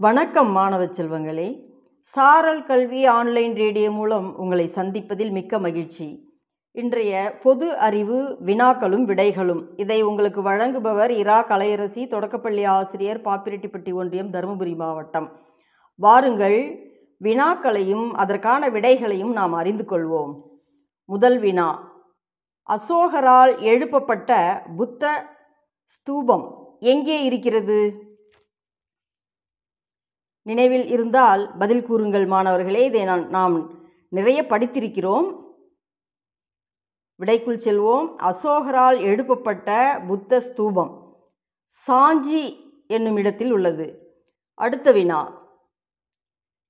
வணக்கம் மாணவ செல்வங்களே. சாரல் கல்வி ஆன்லைன் ரேடியோ மூலம் உங்களை சந்திப்பதில் மிக்க மகிழ்ச்சி. இன்றைய பொது அறிவு வினாக்களும் விடைகளும். இதை உங்களுக்கு வழங்குபவர் இரா கலையரசி தொடக்கப்பள்ளி ஆசிரியர் பாப்பிரெட்டிப்பட்டி ஒன்றியம் தருமபுரி மாவட்டம். வாருங்கள் வினாக்களையும் அதற்கான விடைகளையும் நாம் அறிந்து கொள்வோம். முதல் வினா. அசோகரால் எழுப்பப்பட்ட புத்த ஸ்தூபம் எங்கே இருக்கிறது? நினைவில் இருந்தால் பதில் கூறுங்கள் மாணவர்களே. இதை நான் நாம் நிறைய படித்திருக்கிறோம். விடைக்குள் செல்வோம். அசோகரால் எழுப்பப்பட்ட புத்த ஸ்தூபம் சாஞ்சி என்னும் இடத்தில் உள்ளது. அடுத்த வினா.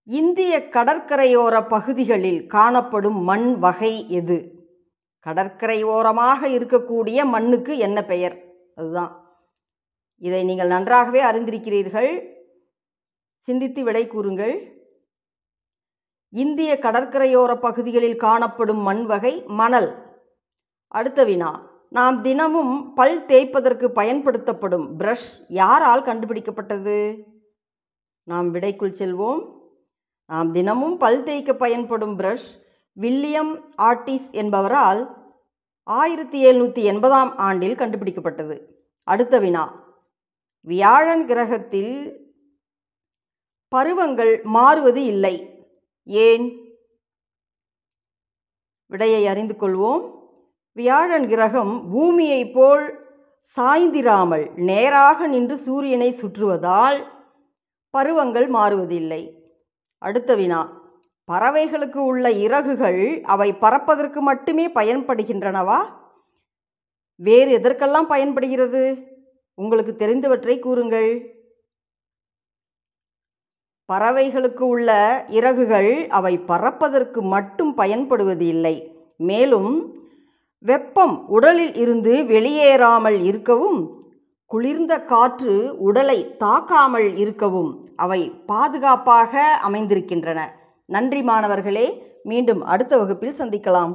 இந்திய கடற்கரையோர பகுதிகளில் காணப்படும் மண் வகை எது? கடற்கரையோரமாக இருக்கக்கூடிய மண்ணுக்கு என்ன பெயர்? அதுதான். இதை நீங்கள் நன்றாகவே அறிந்திருக்கிறீர்கள். சிந்தித்து விடை கூறுங்கள். இந்திய கடற்கரையோர பகுதிகளில் காணப்படும் மண் வகை மணல். அடுத்த வினா. நாம் தினமும் பல் தேய்ப்பதற்கு பயன்படுத்தப்படும் பிரஷ் யாரால் கண்டுபிடிக்கப்பட்டது? நாம் விடைக்குள் செல்வோம். நாம் தினமும் பல் தேய்க்க பயன்படும் பிரஷ் வில்லியம் ஆர்டிஸ் என்பவரால் ஆயிரத்தி எழுநூற்றி எண்பதாம் ஆண்டில் கண்டுபிடிக்கப்பட்டது. அடுத்த வினா. வியாழன் கிரகத்தில் பருவங்கள் மாறுவது இல்லை. ஏன்? விடையை அறிந்து கொள்வோம். வியாழன் கிரகம் பூமியைப் போல் சாய்ந்திராமல் நேராக நின்று சூரியனை சுற்றுவதால் பருவங்கள் மாறுவதில்லை. அடுத்த வினா. பறவைகளுக்கு உள்ள இறகுகள் அவை பறப்பதற்கு மட்டுமே பயன்படுகின்றனவா? வேறு எதற்கெல்லாம் பயன்படுகிறது? உங்களுக்கு தெரிந்தவற்றை கூறுங்கள். பறவைகளுக்கு உள்ள இறகுகள் அவை பறப்பதற்கு மட்டும் பயன்படுவது இல்லை மேலும் வெப்பம் உடலில் இருந்து வெளியேறாமல் இருக்கவும் குளிர்ந்த காற்று உடலை தாக்காமல் இருக்கவும் அவை பாதுகாப்பாக அமைந்திருக்கின்றன. நன்றி மாணவர்களே மீண்டும் அடுத்த வகுப்பில் சந்திக்கலாம்.